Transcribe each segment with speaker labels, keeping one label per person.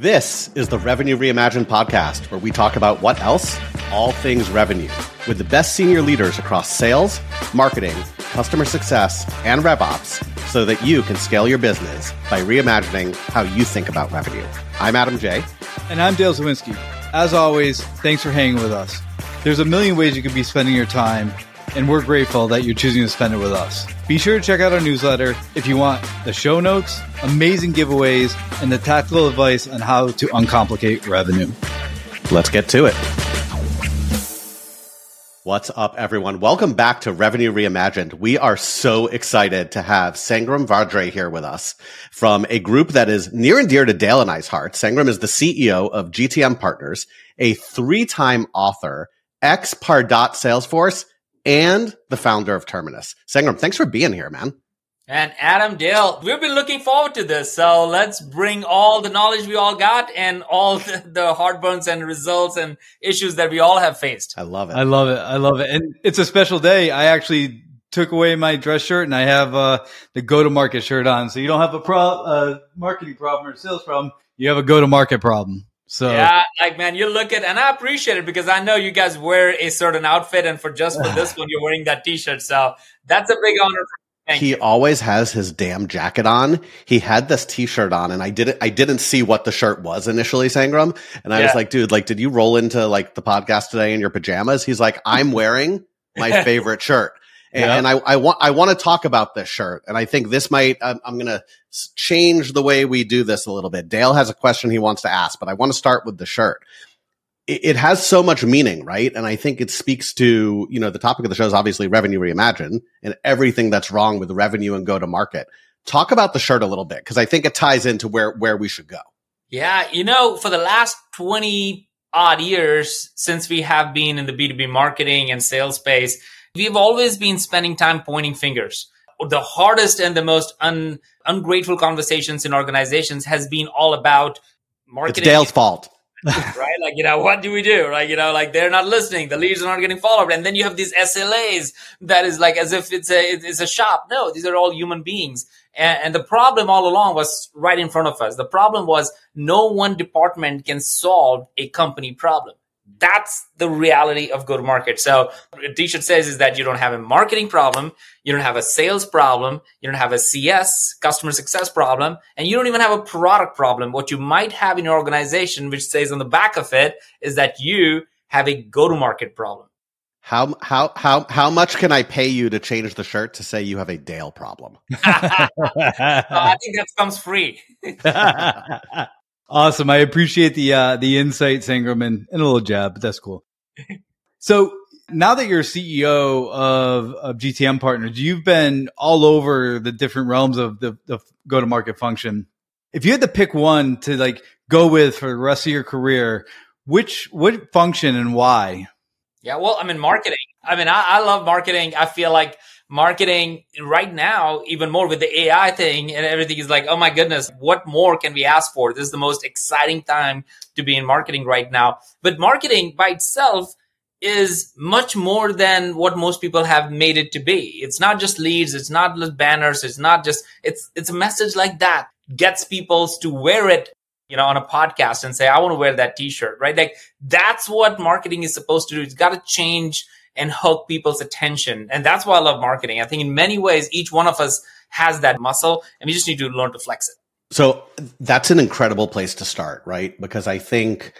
Speaker 1: This is the Revenue Reimagined podcast, where we talk about what else? All things revenue, with the best senior leaders across sales, marketing, customer success, and RevOps, so that you can scale your business by reimagining how you think about revenue. I'm Adam Jay.
Speaker 2: And I'm Dale Zwizinski. As always, thanks for hanging with us. There's a million ways you could be spending your time, and we're grateful that you're choosing to spend it with us. Be sure to check out our newsletter if you want the show notes, amazing giveaways, and the tactical advice on how to uncomplicate revenue.
Speaker 1: Let's get to it. What's up, everyone? Welcome back to Revenue Reimagined. We are so excited to have Sangram Vajre here with us from a group that is near and dear to Dale and I's heart. Sangram is the CEO of GTM Partners, a three-time author, ex Pardot Salesforce, and the founder of Terminus. Sangram, thanks for being here, man.
Speaker 3: And Adam Dale, we've been looking forward to this. So let's bring all the knowledge we all got and all the heartburns and results and issues that we all have faced.
Speaker 1: I love it.
Speaker 2: I love it. I love it. And it's a special day. I actually took away my dress shirt and I have uh, the go to market shirt on. So you don't have a pro- uh, marketing problem or sales problem. You have a go to market problem. So
Speaker 3: yeah, like man, you look at and I appreciate it because I know you guys wear a certain outfit, and for just for this one, you're wearing that T-shirt. So that's a big honor.
Speaker 1: Thank he you. always has his damn jacket on. He had this T-shirt on, and I didn't. I didn't see what the shirt was initially, Sangram. And I yeah. was like, dude, like, did you roll into like the podcast today in your pajamas? He's like, I'm wearing my favorite shirt. And, yeah. and I, I want, I want to talk about this shirt. And I think this might, um, I'm, I'm going to change the way we do this a little bit. Dale has a question he wants to ask, but I want to start with the shirt. It, it has so much meaning, right? And I think it speaks to, you know, the topic of the show is obviously revenue reimagined and everything that's wrong with revenue and go to market. Talk about the shirt a little bit because I think it ties into where, where we should go.
Speaker 3: Yeah. You know, for the last 20 odd years since we have been in the B2B marketing and sales space, We've always been spending time pointing fingers. The hardest and the most un, ungrateful conversations in organizations has been all about marketing.
Speaker 1: It's Dale's fault.
Speaker 3: right? Like, you know, what do we do? Right? You know, like they're not listening. The leads are not getting followed. And then you have these SLAs that is like as if it's a, it's a shop. No, these are all human beings. And, and the problem all along was right in front of us. The problem was no one department can solve a company problem. That's the reality of go to market. So what t-shirt says is that you don't have a marketing problem. You don't have a sales problem. You don't have a CS customer success problem and you don't even have a product problem. What you might have in your organization, which says on the back of it is that you have a go to market problem.
Speaker 1: How how how how much can I pay you to change the shirt to say you have a Dale problem?
Speaker 3: I think that comes free.
Speaker 2: Awesome. I appreciate the uh, the insight, Sangram, and, and a little jab, but that's cool. So now that you're CEO of, of GTM Partners, you've been all over the different realms of the, the go to market function. If you had to pick one to like go with for the rest of your career, which what function and why?
Speaker 3: Yeah, well, I'm in marketing. I mean, I, I love marketing. I feel like marketing right now, even more with the AI thing and everything is like, oh my goodness, what more can we ask for? This is the most exciting time to be in marketing right now. But marketing by itself is much more than what most people have made it to be. It's not just leads. It's not just banners. It's not just, it's, it's a message like that gets people to wear it you know, on a podcast and say, I want to wear that t-shirt, right? Like that's what marketing is supposed to do. It's got to change and hook people's attention. And that's why I love marketing. I think in many ways, each one of us has that muscle and we just need to learn to flex it.
Speaker 1: So that's an incredible place to start, right? Because I think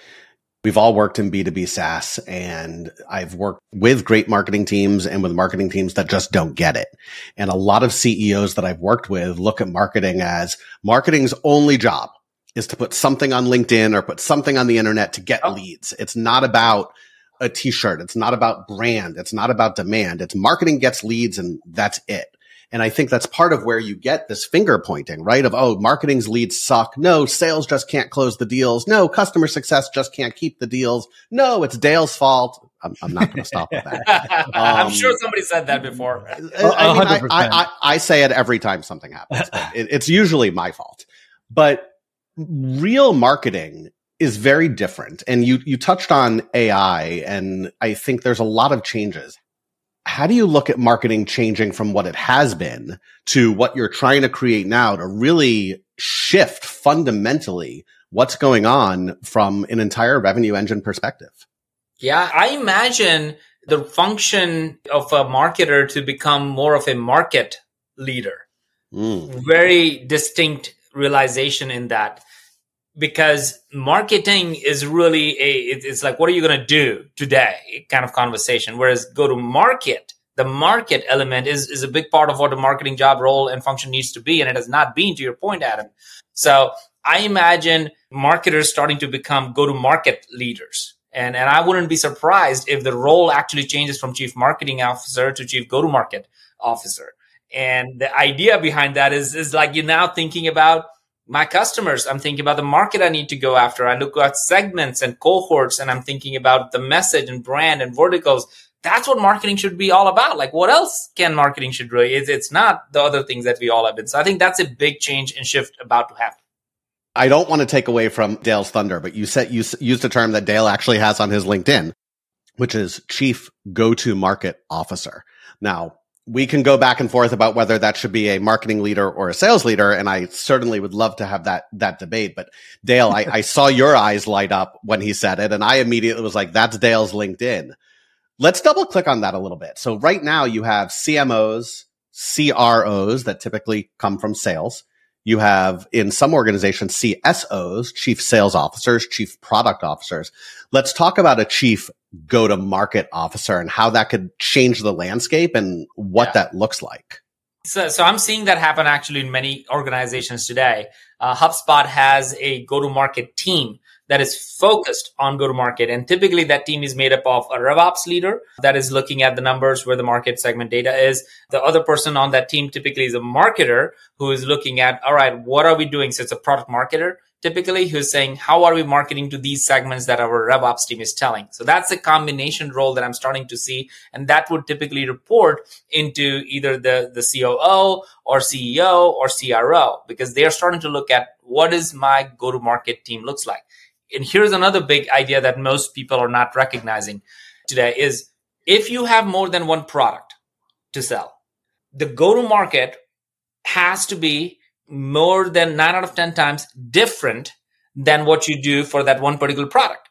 Speaker 1: we've all worked in B2B SaaS and I've worked with great marketing teams and with marketing teams that just don't get it. And a lot of CEOs that I've worked with look at marketing as marketing's only job is to put something on LinkedIn or put something on the internet to get oh. leads. It's not about a t-shirt. It's not about brand. It's not about demand. It's marketing gets leads and that's it. And I think that's part of where you get this finger pointing, right? Of, oh, marketing's leads suck. No, sales just can't close the deals. No, customer success just can't keep the deals. No, it's Dale's fault. I'm, I'm not going to stop with that.
Speaker 3: Um, I'm sure somebody said that before. I, mean,
Speaker 1: I, I, I, say it every time something happens. It, it's usually my fault. But real marketing is very different. And you, you touched on AI and I think there's a lot of changes. How do you look at marketing changing from what it has been to what you're trying to create now to really shift fundamentally what's going on from an entire revenue engine perspective.
Speaker 3: Yeah, I imagine the function of a marketer to become more of a market leader. Mm. Very distinct realization in that because marketing is really a it's like what are you going to do today kind of conversation. Whereas go to market the market element is is a big part of what a marketing job role and function needs to be and it has not been to your point adam. So i imagine marketers starting to become go to market leaders. And and i wouldn't be surprised if the role actually changes from chief marketing officer to chief go to market officer. And the idea behind that is is like you're now thinking about my customers. I'm thinking about the market I need to go after. I look at segments and cohorts and I'm thinking about the message and brand and verticals. That's what marketing should be all about. Like what else can marketing should really? It's, it's not the other things that we all have been. So I think that's a big change and shift about to happen.
Speaker 1: I don't want to take away from Dale's thunder, but you said you used a term that Dale actually has on his LinkedIn, which is chief go-to market officer. Now, we can go back and forth about whether that should be a marketing leader or a sales leader. And I certainly would love to have that, that debate. But Dale, I, I saw your eyes light up when he said it. And I immediately was like, that's Dale's LinkedIn. Let's double click on that a little bit. So right now you have CMOs, CROs that typically come from sales. You have in some organizations CSOs, chief sales officers, chief product officers. Let's talk about a chief go to market officer and how that could change the landscape and what yeah. that looks like.
Speaker 3: So, so I'm seeing that happen actually in many organizations today. Uh, HubSpot has a go to market team that is focused on go to market. And typically that team is made up of a RevOps leader that is looking at the numbers where the market segment data is. The other person on that team typically is a marketer who is looking at, all right, what are we doing? So it's a product marketer typically who's saying, how are we marketing to these segments that our RevOps team is telling? So that's a combination role that I'm starting to see. And that would typically report into either the, the COO or CEO or CRO because they are starting to look at what is my go to market team looks like. And here's another big idea that most people are not recognizing today is if you have more than one product to sell, the go to market has to be more than nine out of 10 times different than what you do for that one particular product.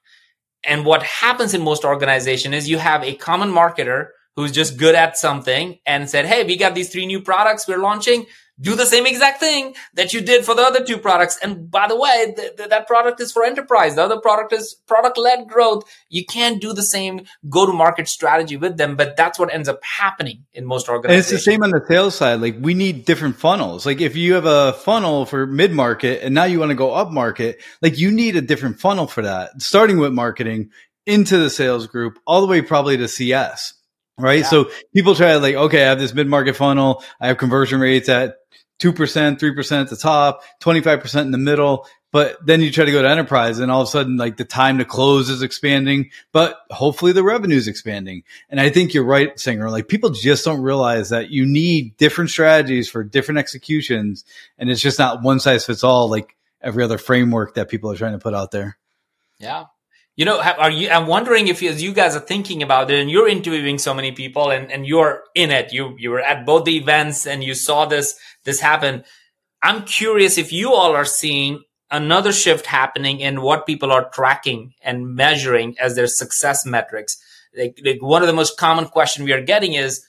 Speaker 3: And what happens in most organizations is you have a common marketer who's just good at something and said, Hey, we got these three new products we're launching do the same exact thing that you did for the other two products. And by the way, th- th- that product is for enterprise. The other product is product led growth. You can't do the same go to market strategy with them, but that's what ends up happening in most organizations.
Speaker 2: And it's the same on the sales side. Like we need different funnels. Like if you have a funnel for mid market and now you want to go up market, like you need a different funnel for that, starting with marketing into the sales group, all the way probably to CS right? Yeah. So people try to like, okay, I have this mid market funnel. I have conversion rates at 2%, 3% at the top, 25% in the middle. But then you try to go to enterprise and all of a sudden, like the time to close is expanding, but hopefully the revenue is expanding. And I think you're right, Sangram. Like people just don't realize that you need different strategies for different executions. And it's just not one size fits all, like every other framework that people are trying to put out there.
Speaker 3: Yeah. You know, are you, I'm wondering if as you guys are thinking about it and you're interviewing so many people and, and you're in it, you, you were at both the events and you saw this, this happen. I'm curious if you all are seeing another shift happening in what people are tracking and measuring as their success metrics. Like, like one of the most common question we are getting is,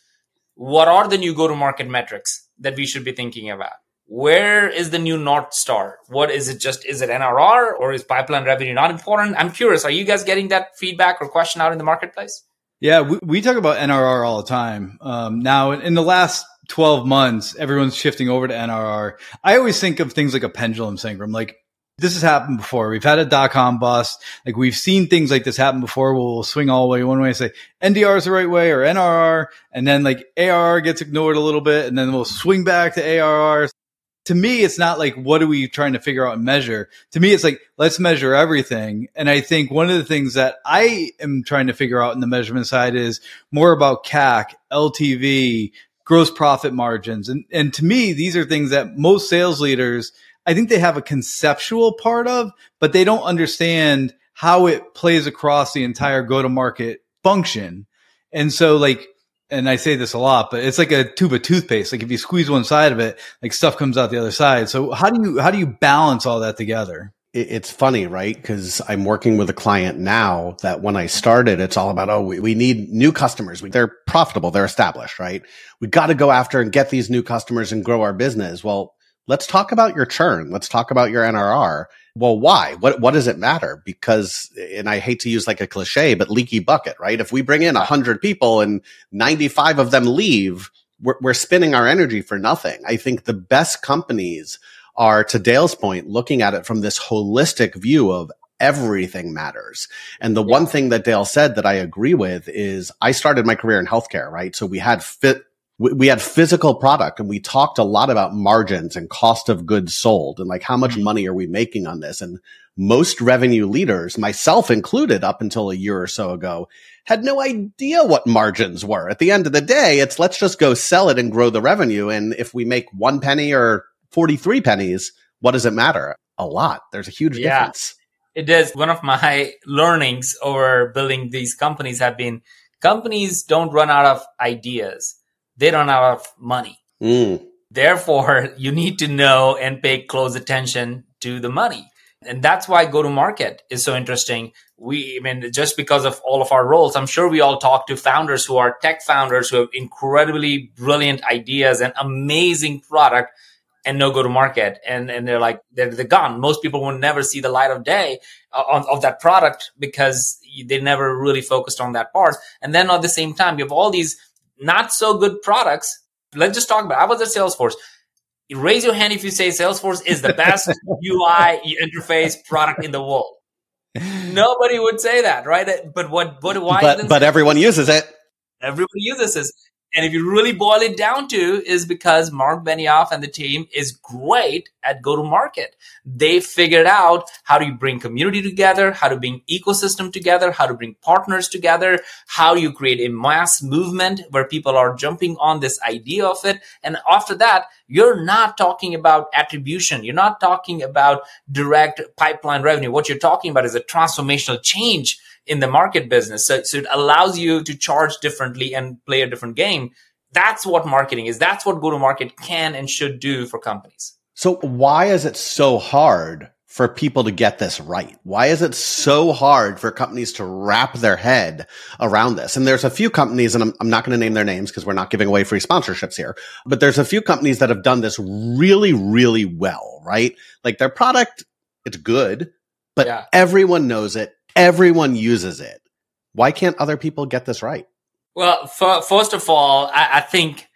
Speaker 3: what are the new go to market metrics that we should be thinking about? Where is the new north star what is it just is it nrr or is pipeline revenue not important i'm curious are you guys getting that feedback or question out in the marketplace
Speaker 2: yeah we, we talk about nrr all the time um, now in the last 12 months everyone's shifting over to nrr i always think of things like a pendulum syndrome like this has happened before. We've had a dot com bust. Like we've seen things like this happen before. We'll swing all the way one way and say NDR is the right way or NRR. And then like ARR gets ignored a little bit and then we'll swing back to ARR to me, it's not like, what are we trying to figure out and measure? To me, it's like, let's measure everything. And I think one of the things that I am trying to figure out in the measurement side is more about CAC, LTV, gross profit margins. And, and to me, these are things that most sales leaders, I think they have a conceptual part of, but they don't understand how it plays across the entire go to market function. And so like, and I say this a lot, but it's like a tube of toothpaste. Like if you squeeze one side of it, like stuff comes out the other side. So how do you how do you balance all that together?
Speaker 1: it's funny, right? Because I'm working with a client now that when I started, it's all about, oh, we, we need new customers. We, they're profitable. They're established, right? We got to go after and get these new customers and grow our business. Well, let's talk about your churn. Let's talk about your NRR. Well, why? What, what does it matter? Because, and I hate to use like a cliche, but leaky bucket, right? If we bring in a hundred people and 95 of them leave, we're, we're spinning our energy for nothing. I think the best companies are to Dale's point, looking at it from this holistic view of everything matters. And the yeah. one thing that Dale said that I agree with is I started my career in healthcare, right? So we had fit, we had physical product and we talked a lot about margins and cost of goods sold and like how much mm-hmm. money are we making on this? And most revenue leaders, myself included up until a year or so ago, had no idea what margins were. At the end of the day, it's let's just go sell it and grow the revenue. And if we make one penny or 43 pennies, what does it matter? A lot. There's a huge yeah, difference.
Speaker 3: It is. One of my learnings over building these companies have been companies don't run out of ideas. They run out of money. Mm. Therefore, you need to know and pay close attention to the money. And that's why go to market is so interesting. We, I mean, just because of all of our roles, I'm sure we all talk to founders who are tech founders who have incredibly brilliant ideas and amazing product and no go to market and and they're like they're, they're gone most people will never see the light of day uh, of, of that product because they never really focused on that part and then at the same time you have all these not so good products. Let's just talk about i was at salesforce. Raise your hand if you say salesforce is the best ui interface product in the world. Nobody would say that right? But what what why
Speaker 1: but, but everyone uses it.
Speaker 3: Everybody uses this and if you really boil it down to is because Marc Benioff and the team is great at go to market. They figured out how you bring community together, how to bring ecosystem together, how to bring partners together, how you create a mass movement where people are jumping on this idea of it. And after that, you're not talking about attribution. You're not talking about direct pipeline revenue. What you're talking about is a transformational change in the market business. So, so it allows you to charge differently and play a different game. That's what marketing is. That's what go to market can and should do for companies.
Speaker 1: So why is it so hard for people to get this right? Why is it so hard for companies to wrap their head around this? And there's a few companies, and I'm, I'm not going to name their names because we're not giving away free sponsorships here, but there's a few companies that have done this really, really well, right? Like their product, it's good, but yeah. everyone knows it everyone uses it. Why can't other people get this right?
Speaker 3: Well, f- first of all, I-, I think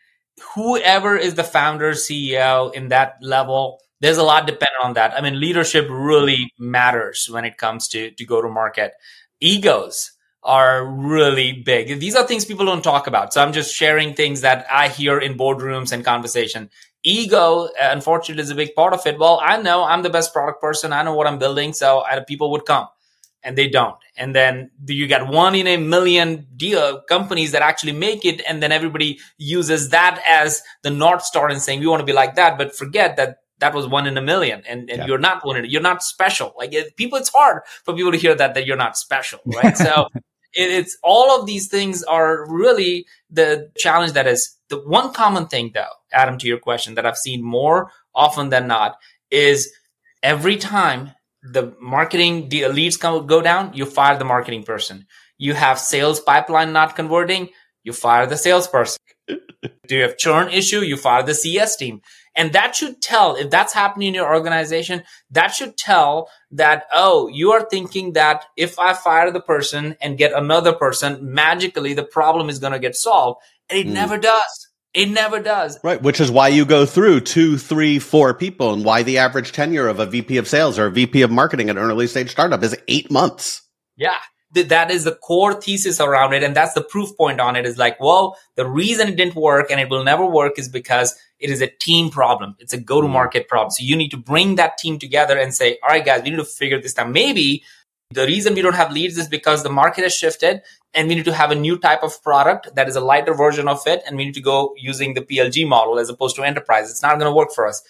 Speaker 3: whoever is the founder, CEO in that level, there's a lot dependent on that. I mean, leadership really matters when it comes to, to go to market. Egos are really big. These are things people don't talk about. So I'm just sharing things that I hear in boardrooms and conversation. Ego, uh, unfortunately, is a big part of it. Well, I know I'm the best product person. I know what I'm building. So people would come and they don't. And then you got one in a million deal companies that actually make it. And then everybody uses that as the North Star and saying, we want to be like that, but forget that that was one in a million and, and yeah. you're not one in you're not special. Like it, people, it's hard for people to hear that, that you're not special, right? so it, it's all of these things are really the challenge that is the one common thing though, Adam, to your question that I've seen more often than not is every time the marketing the leads come, go down, you fire the marketing person. You have sales pipeline not converting, you fire the salesperson. Do you have churn issue? You fire the CS team. And that should tell, if that's happening in your organization, that should tell that, oh, you are thinking that if I fire the person and get another person, magically the problem is going to get solved. And it mm. never does. It never does.
Speaker 1: Right. Which is why you go through two, three, four people and why the average tenure of a VP of sales or a VP of marketing at an early stage startup is eight months.
Speaker 3: Yeah. That is the core thesis around it. And that's the proof point on it is like, well, the reason it didn't work and it will never work is because it is a team problem. It's a go to market problem. So you need to bring that team together and say, all right, guys, we need to figure this out. Maybe the reason we don't have leads is because the market has shifted and we need to have a new type of product that is a lighter version of it. And we need to go using the PLG model as opposed to enterprise. It's not going to work for us.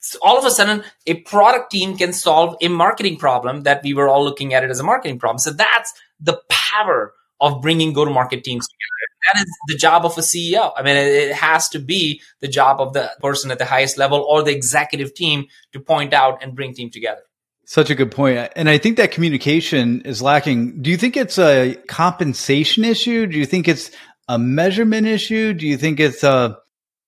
Speaker 3: So all of a sudden, a product team can solve a marketing problem that we were all looking at it as a marketing problem. So that's the power of bringing go to market teams together. That is the job of a CEO. I mean, it has to be the job of the person at the highest level or the executive team to point out and bring team together.
Speaker 2: Such a good point. And I think that communication is lacking. Do you think it's a compensation issue? Do you think it's a measurement issue? Do you think it's a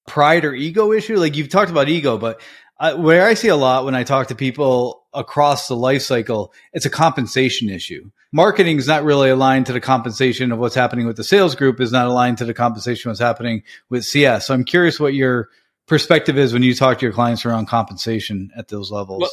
Speaker 2: pride or ego issue? Like you've talked about ego, but I, where I see a lot when I talk to people across the life cycle, it's a compensation issue. Marketing is not really aligned to the compensation of what's happening with the sales group is not aligned to the compensation what's happening with CS. So I'm curious what your perspective is when you talk to your clients around compensation at those levels.
Speaker 3: Well,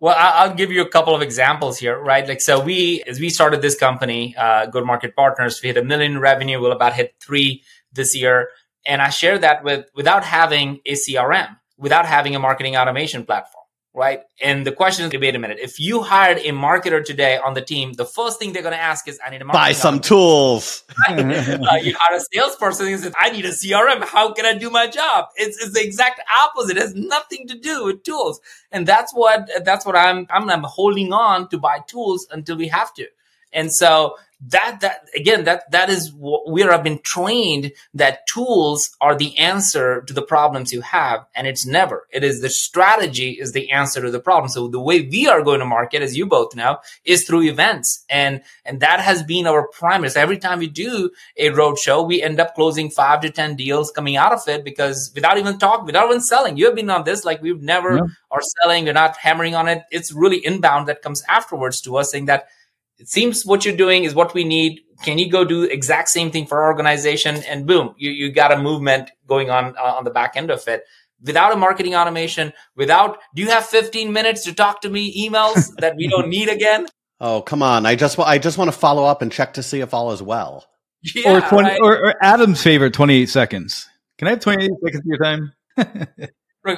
Speaker 3: well, I'll give you a couple of examples here, right? Like, so we, as we started this company, uh, Go to Market Partners, we hit a million revenue. We'll about hit three this year. And I share that with, without having a CRM, without having a marketing automation platform right? And the question is, wait a minute, if you hired a marketer today on the team, the first thing they're going to ask is, I need a
Speaker 1: buy some tools.
Speaker 3: Right? uh, you hire a salesperson and says, I need a CRM. How can I do my job? It's, it's the exact opposite. It has nothing to do with tools. And that's what, that's what I'm, I'm, I'm holding on to buy tools until we have to. And so that that again that that is what we have been trained that tools are the answer to the problems you have and it's never. It is the strategy is the answer to the problem. So the way we are going to market as you both know is through events and and that has been our so every time we do a road show we end up closing five to ten deals coming out of it because without even talking without even selling. You have been on this like we've never yeah. are selling we're not hammering on it. It's really inbound that comes afterwards to us saying that it seems what you're doing is what we need. Can you go do exact same thing for our organization? And boom, you, you got a movement going on uh, on the back end of it. Without a marketing automation, without, do you have 15 minutes to talk to me emails that we don't need again?
Speaker 1: Oh, come on. I just, I just want to follow up and check to see if all is well.
Speaker 2: Yeah, or, 20, right? or, or Adam's favorite 28 seconds. Can I have 28 seconds of your time?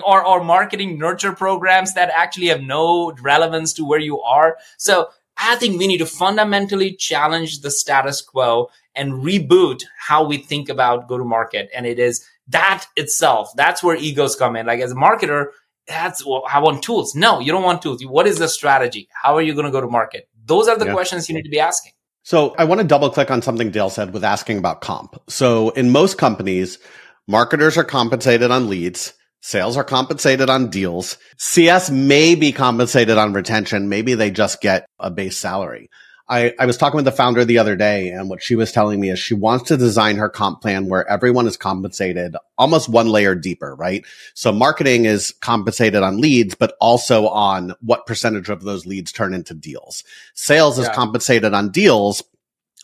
Speaker 3: or, or marketing nurture programs that actually have no relevance to where you are. So I think we need to fundamentally challenge the status quo and reboot how we think about go to market. And it is that itself. That's where egos come in. Like as a marketer, that's well, I want tools. No, you don't want tools. What is the strategy? How are you going to go to market? Those are the yeah. questions you need to be asking.
Speaker 1: So I want to double click on something Dale said with asking about comp. So in most companies, marketers are compensated on leads Sales are compensated on deals. CS may be compensated on retention. Maybe they just get a base salary. I, I was talking with the founder the other day and what she was telling me is she wants to design her comp plan where everyone is compensated almost one layer deeper, right? So marketing is compensated on leads, but also on what percentage of those leads turn into deals. Sales yeah. is compensated on deals,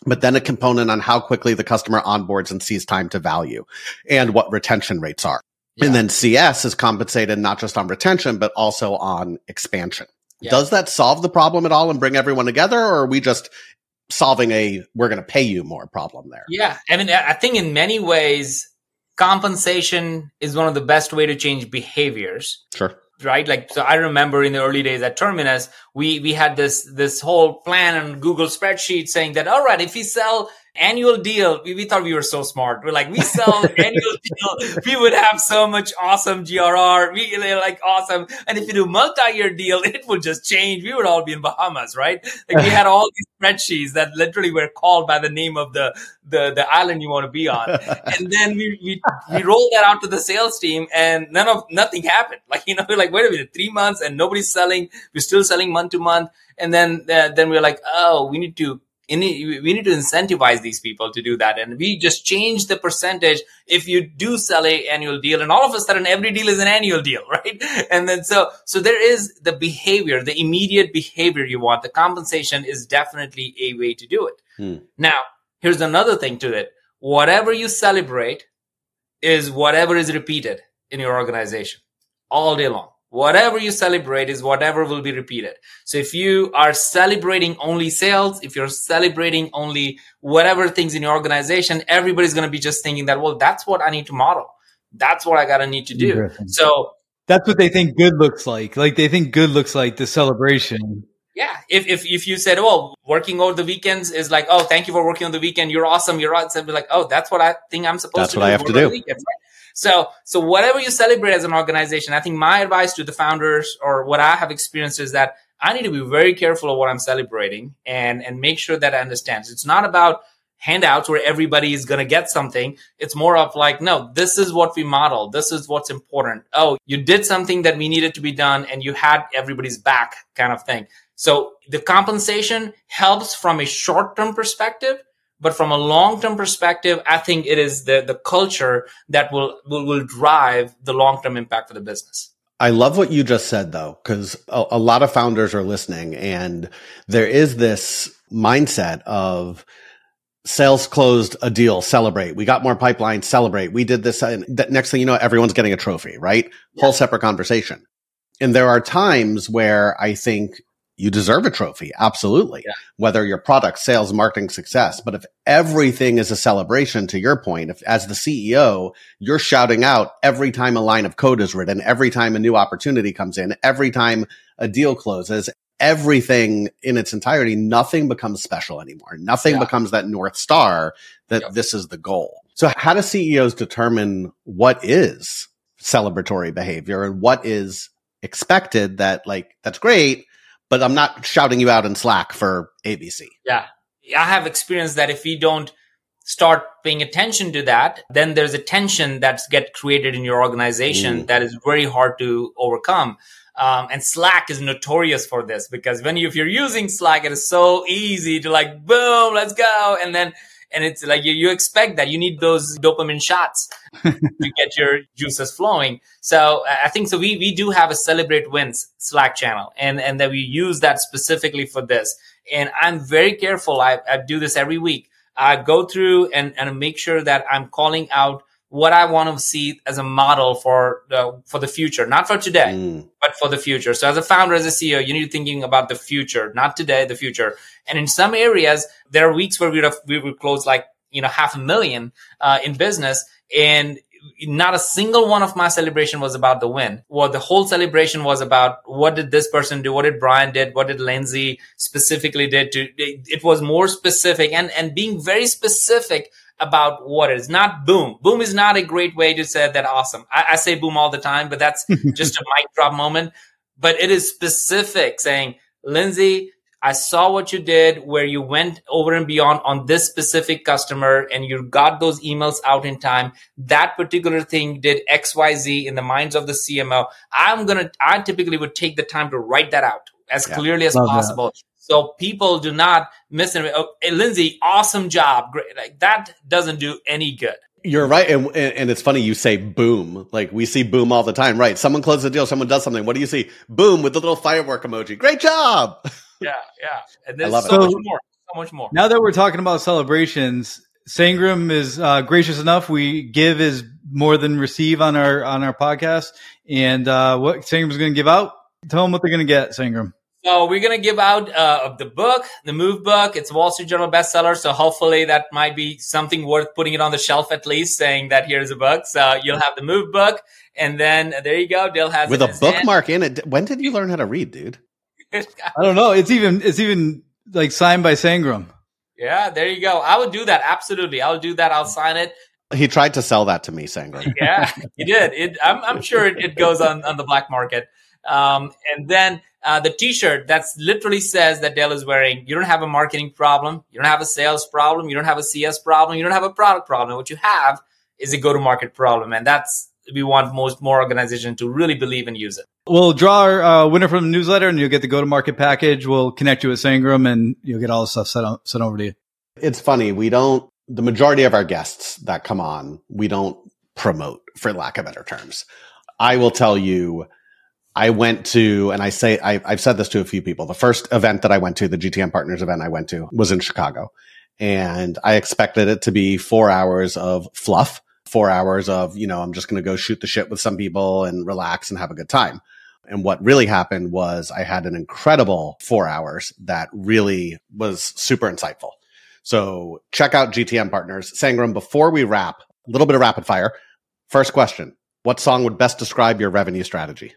Speaker 1: but then a component on how quickly the customer onboards and sees time to value and what retention rates are. Yeah. And then CS is compensated not just on retention, but also on expansion. Yeah. Does that solve the problem at all and bring everyone together? Or are we just solving a, we're going to pay you more problem there?
Speaker 3: Yeah. I mean, I think in many ways, compensation is one of the best way to change behaviors.
Speaker 1: Sure
Speaker 3: right like so i remember in the early days at terminus we we had this this whole plan on google spreadsheet saying that all right if we sell annual deal. We, we thought we were so smart. We're like, we sell annual deal. We would have so much awesome GRR. We, like awesome. And if you do multi-year deal, it would just change. We would all be in Bahamas, right? Like we had all these spreadsheets that literally were called by the name of the, the, the island you want to be on. and then we, we, we rolled that out to the sales team and none of, nothing happened. Like, you know, we're like, wait a minute, three months and nobody's selling. We're still selling month to month. And then, uh, then we're like, oh, we need to we need to incentivize these people to do that. And we just change the percentage if you do sell a annual deal and all of a sudden every deal is an annual deal, right? And then so, so there is the behavior, the immediate behavior you want. The compensation is definitely a way to do it. Hmm. Now, here's another thing to it. Whatever you celebrate is whatever is repeated in your organization all day long. Whatever you celebrate is whatever will be repeated. So if you are celebrating only sales, if you're celebrating only whatever things in your organization, everybody's going to be just thinking that, well, that's what I need to model. That's what I got to need to do. So
Speaker 2: that's what they think good looks like. Like they think good looks like the celebration.
Speaker 3: Yeah. If, if, if you said, oh, working over the weekends is like, oh, thank you for working on the weekend. You're awesome. You're awesome. Be like, oh, that's what I think I'm supposed
Speaker 1: that's
Speaker 3: to
Speaker 1: do.
Speaker 3: That's
Speaker 1: what I have to do.
Speaker 3: Weekends, right? So, so whatever you celebrate as an organization, I think my advice to the founders or what I have experienced is that I need to be very careful of what I'm celebrating and, and make sure that I understand. It's not about handouts where everybody is going to get something. It's more of like, no, this is what we model. This is what's important. Oh, you did something that we needed to be done and you had everybody's back kind of thing. So the compensation helps from a short term perspective, but from a long term perspective, I think it is the, the culture that will, will, will drive the long term impact for the business.
Speaker 1: I love what you just said though, because a, a, lot of founders are listening and there is this mindset of sales closed a deal, celebrate. We got more pipeline, celebrate. We did this. And next thing you know, everyone's getting a trophy, right? Yeah. Whole separate conversation. And there are times where I think you deserve a trophy. Absolutely. Yeah. Whether your product, sales, marketing success. But if everything is a celebration to your point, if as the CEO, you're shouting out every time a line of code is written, every time a new opportunity comes in, every time a deal closes, everything in its entirety, nothing becomes special anymore. Nothing yeah. becomes that North Star that yep. this is the goal. So how do CEOs determine what is celebratory behavior and what is expected that like, that's great but I'm not shouting you out in Slack for ABC.
Speaker 3: Yeah. I have experienced that if we don't start paying attention to that, then there's a tension that's get created in your organization mm. that is very hard to overcome. Um, and Slack is notorious for this because when you, if you're using Slack, it is so easy to like, boom, let's go. And then and it's like you, you expect that you need those dopamine shots to get your juices flowing. So I think so. We, we do have a celebrate wins Slack channel and, and that we use that specifically for this. And I'm very careful. I, I do this every week. I go through and, and make sure that I'm calling out what I want to see as a model for the for the future, not for today, mm. but for the future. So as a founder, as a CEO, you need to thinking about the future, not today, the future. And in some areas, there are weeks where we would we would close like you know half a million uh, in business, and not a single one of my celebration was about the win. Well, the whole celebration was about what did this person do? What did Brian did? What did Lindsay specifically did to, it was more specific and, and being very specific about what it is. Not boom. Boom is not a great way to say that awesome. I, I say boom all the time, but that's just a mic drop moment. But it is specific saying, Lindsay, I saw what you did where you went over and beyond on this specific customer and you got those emails out in time. That particular thing did XYZ in the minds of the CMO. I'm going to, I typically would take the time to write that out as yeah, clearly as possible. That. So people do not miss it. Oh, hey, Lindsay, awesome job. Great. Like that doesn't do any good.
Speaker 1: You're right. And, and it's funny you say boom. Like we see boom all the time, right? Someone closes a deal, someone does something. What do you see? Boom with the little firework emoji. Great job.
Speaker 3: Yeah, yeah. And there's so it. much more. So much more.
Speaker 2: Now that we're talking about celebrations, Sangram is uh, gracious enough. We give is more than receive on our on our podcast. And uh, what Sangram's going to give out? Tell them what they're going to get, Sangram.
Speaker 3: So we're gonna give out uh, the book, the Move book. It's a Wall Street Journal bestseller, so hopefully that might be something worth putting it on the shelf at least, saying that here's a book. So you'll have the Move book, and then there you go. Dale has
Speaker 1: with a bookmark hand. in it. When did you learn how to read, dude?
Speaker 2: I don't know. It's even it's even like signed by Sangram.
Speaker 3: Yeah, there you go. I would do that absolutely. I'll do that. I'll sign it.
Speaker 1: He tried to sell that to me, Sangram.
Speaker 3: yeah, he did. It, I'm, I'm sure it, it goes on on the black market. Um, and then uh, the T-shirt that literally says that Dale is wearing. You don't have a marketing problem. You don't have a sales problem. You don't have a CS problem. You don't have a product problem. What you have is a go-to-market problem, and that's we want most more organizations to really believe and use it.
Speaker 2: We'll draw our uh, winner from the newsletter, and you'll get the go-to-market package. We'll connect you with Sangram, and you'll get all the stuff sent, sent over to you.
Speaker 1: It's funny we don't. The majority of our guests that come on, we don't promote, for lack of better terms. I will tell you I went to, and I say, I, have said this to a few people. The first event that I went to, the GTM Partners event I went to was in Chicago. And I expected it to be four hours of fluff, four hours of, you know, I'm just going to go shoot the shit with some people and relax and have a good time. And what really happened was I had an incredible four hours that really was super insightful. So check out GTM Partners. Sangram, before we wrap, a little bit of rapid fire. First question. What song would best describe your revenue strategy?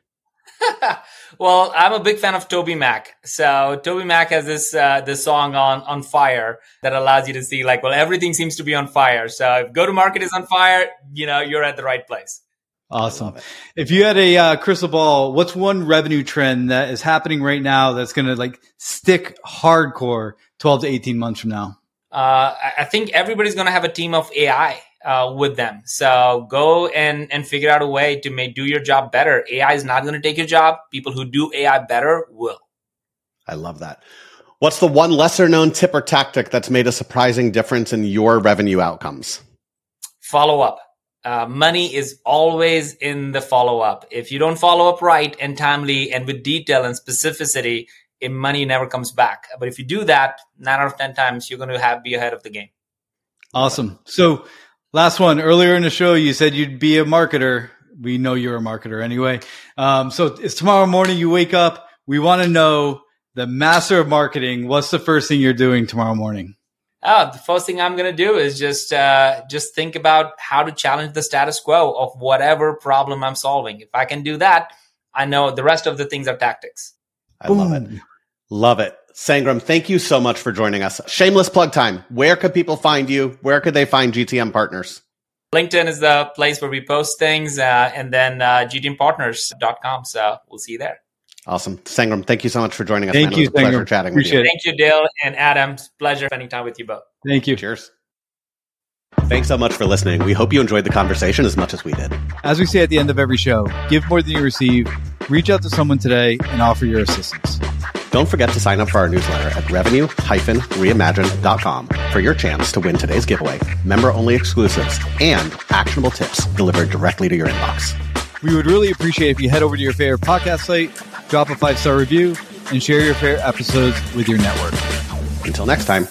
Speaker 3: well, I'm a big fan of TobyMac. So TobyMac has this uh, this song on on fire that allows you to see like, well, everything seems to be on fire. So if go to market is on fire, you know, you're at the right place.
Speaker 2: Awesome. If you had a uh, crystal ball, what's one revenue trend that is happening right now that's going to like stick hardcore 12 to 18 months from now?
Speaker 3: Uh, I think everybody's going to have a team of AI uh, with them. So go and and figure out a way to make do your job better. AI is not going to take your job. People who do AI better will.
Speaker 1: I love that. What's the one lesser known tip or tactic that's made a surprising difference in your revenue outcomes?
Speaker 3: Follow up. Uh, money is always in the follow up. If you don't follow up right and timely and with detail and specificity, money never comes back. But if you do that, nine out of 10 times, you're going to have be ahead of the game.
Speaker 2: Awesome. So last one earlier in the show, you said you'd be a marketer. We know you're a marketer anyway. Um, so it's tomorrow morning. You wake up. We want to know the master of marketing. What's the first thing you're doing tomorrow morning?
Speaker 3: Oh, the first thing I'm going to do is just uh, just think about how to challenge the status quo of whatever problem I'm solving. If I can do that, I know the rest of the things are tactics.
Speaker 1: I Boom. love it. Love it. Sangram, thank you so much for joining us. Shameless plug time. Where could people find you? Where could they find GTM partners?
Speaker 3: LinkedIn is the place where we post things, uh, and then uh, gtmpartners.com. So we'll see you there.
Speaker 1: Awesome. Sangram, thank you so much for joining us.
Speaker 2: Thank man. you. It was a pleasure
Speaker 3: chatting Appreciate with you. It. Thank you, Dale and Adam. Pleasure spending time with you both.
Speaker 2: Thank you.
Speaker 1: Cheers. Thanks so much for listening. We hope you enjoyed the conversation as much as we did.
Speaker 2: As we say at the end of every show, give more than you receive. Reach out to someone today and offer your assistance.
Speaker 1: Don't forget to sign up for our newsletter at revenue-reimagine.com for your chance to win today's giveaway, member-only exclusives, and actionable tips delivered directly to your inbox.
Speaker 2: We would really appreciate if you head over to your favorite podcast site, drop a five-star review, and share your favorite episodes with your network.
Speaker 1: Until next time.